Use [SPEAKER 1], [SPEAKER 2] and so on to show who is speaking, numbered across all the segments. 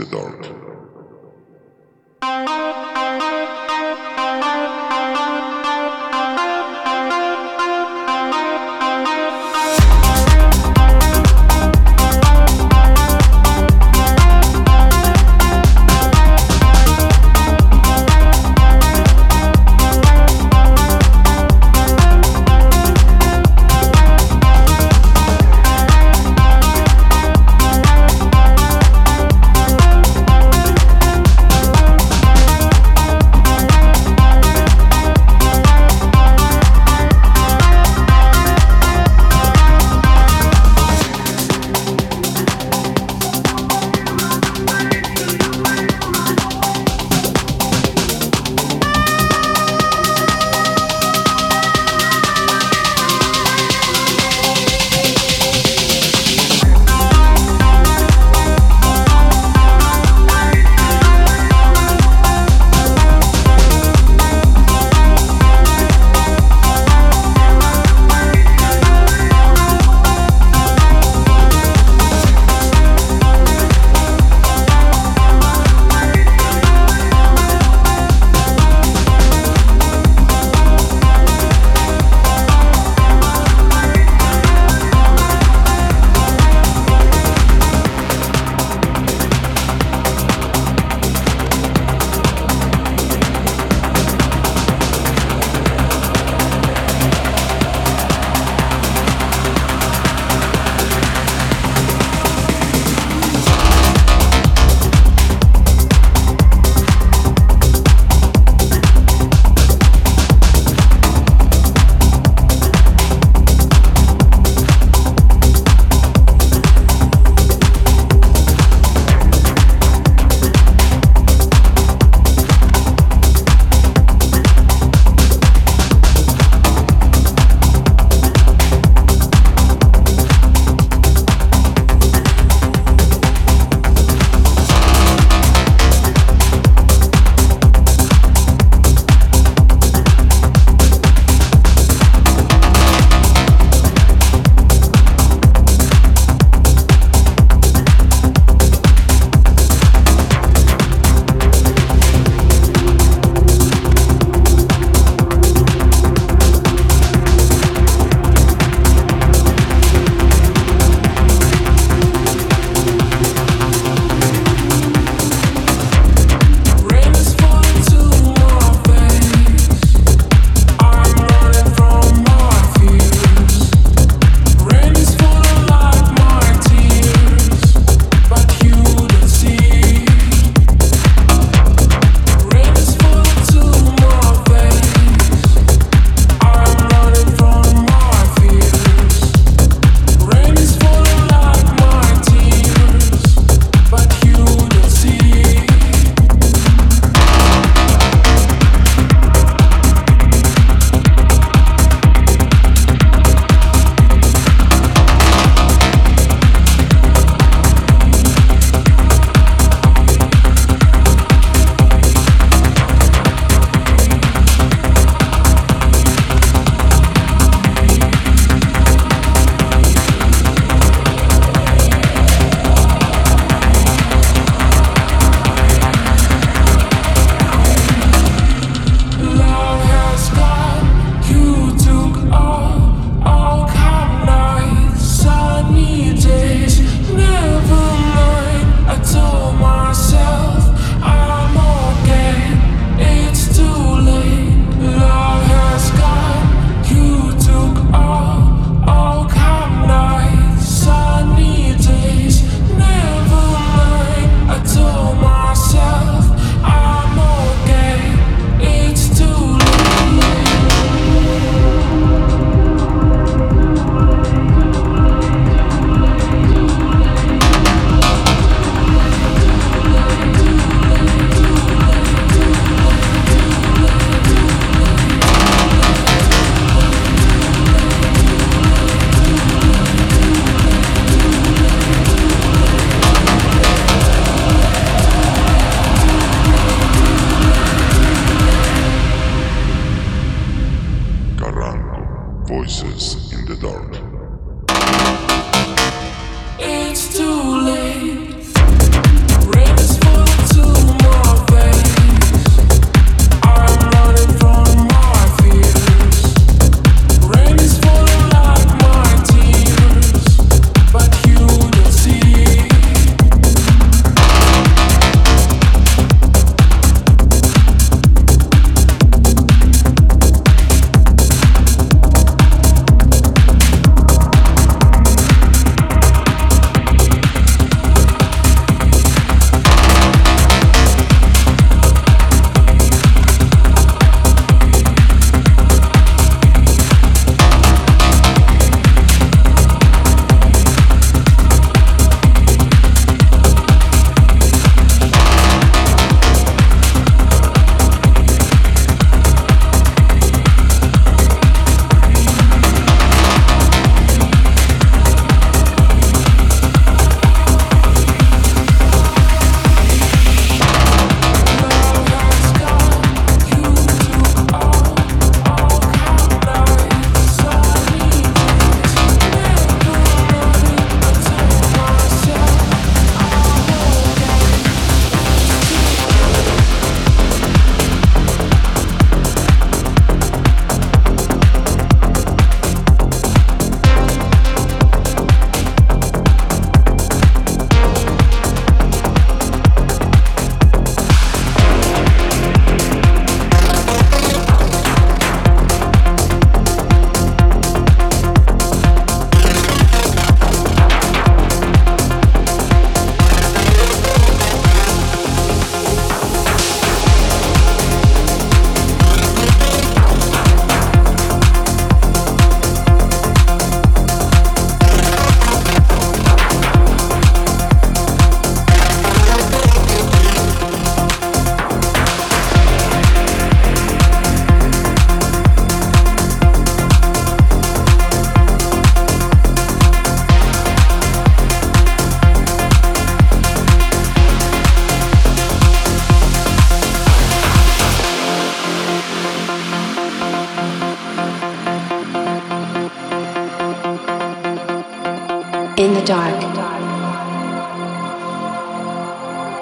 [SPEAKER 1] The Dark.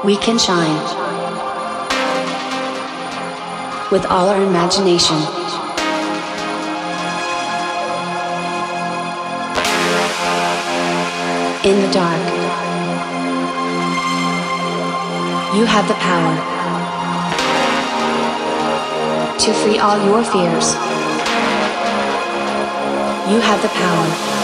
[SPEAKER 2] We can shine with all our imagination. In the dark, you have the power to free all your fears. You have the power.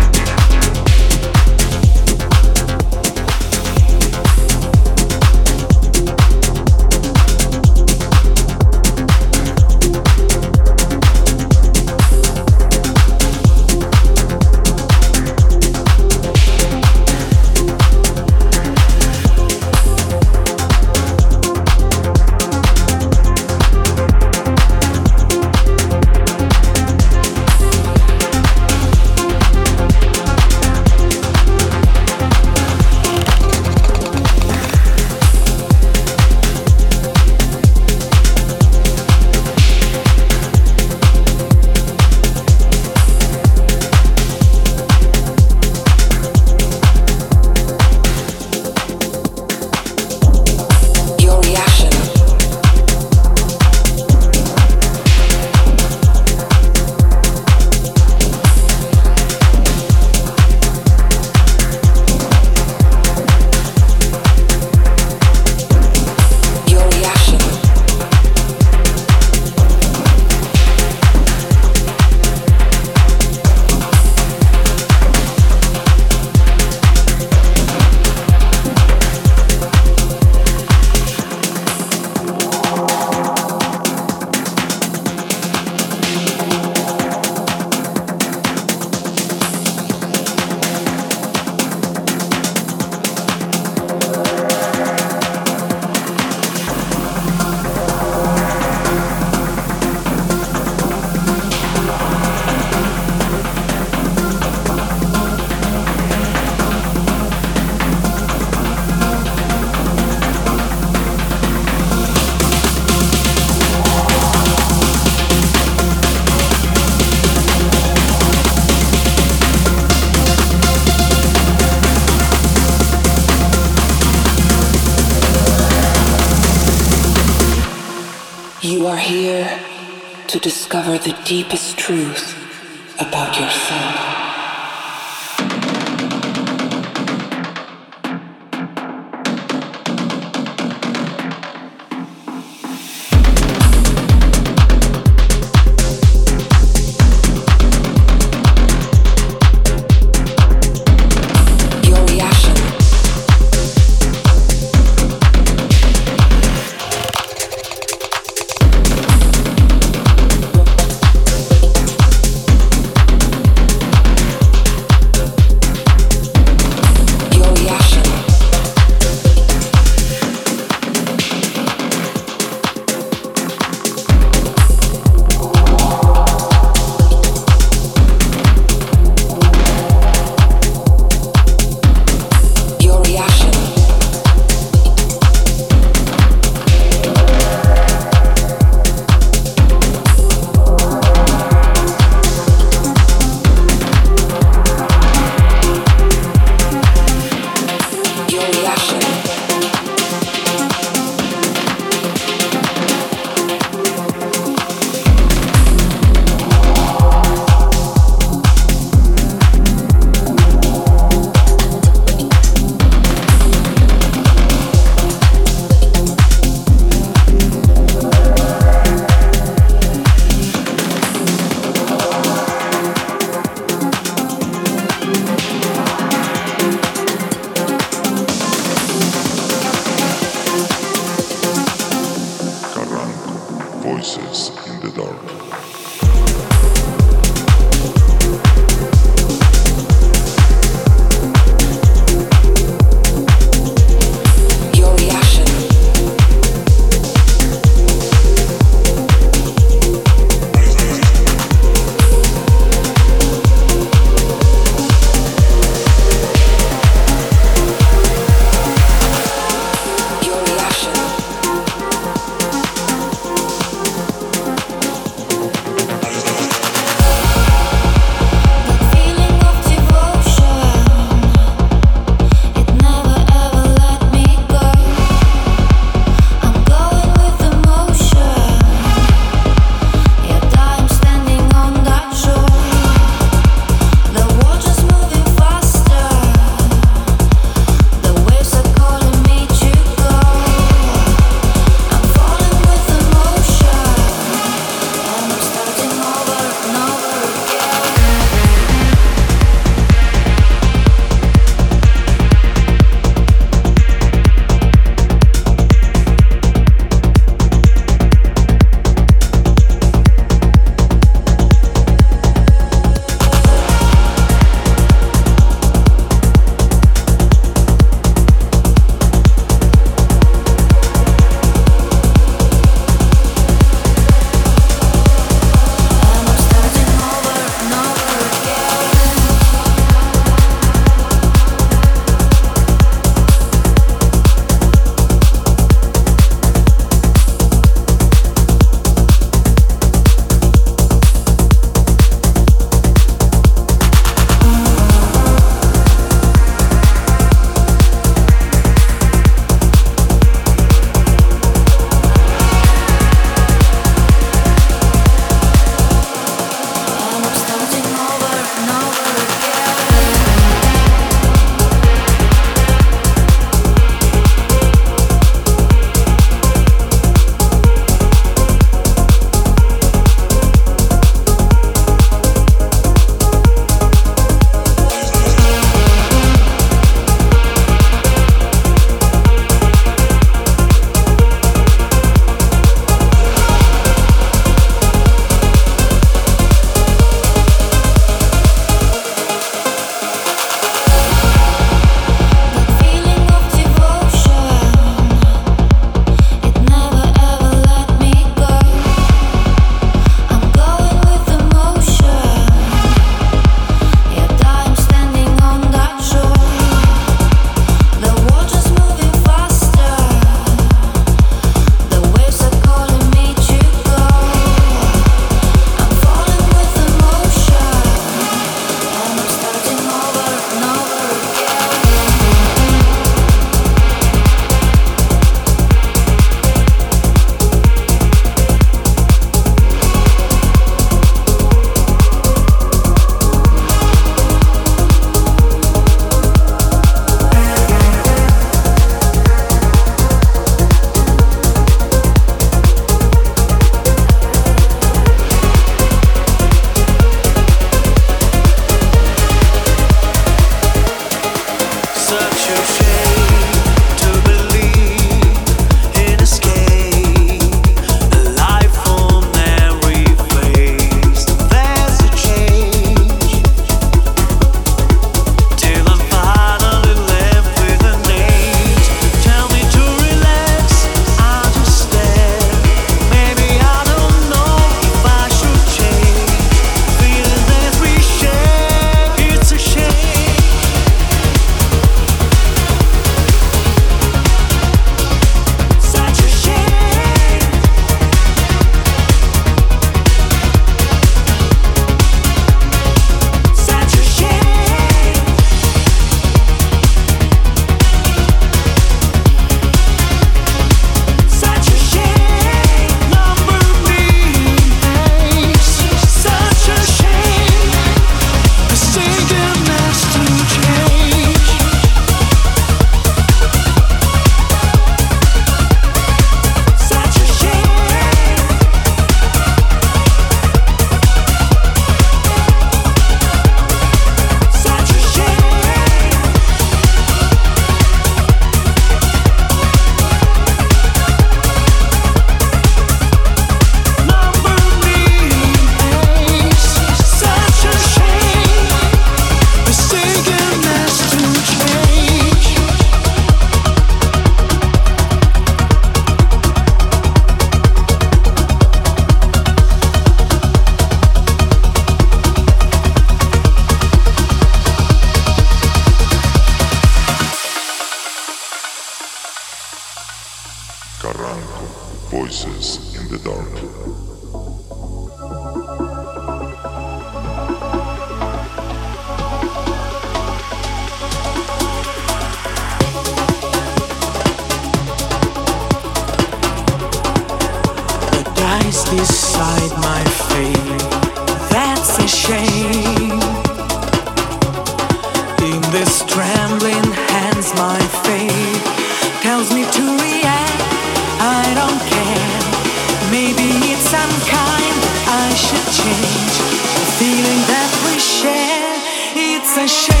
[SPEAKER 3] Stranger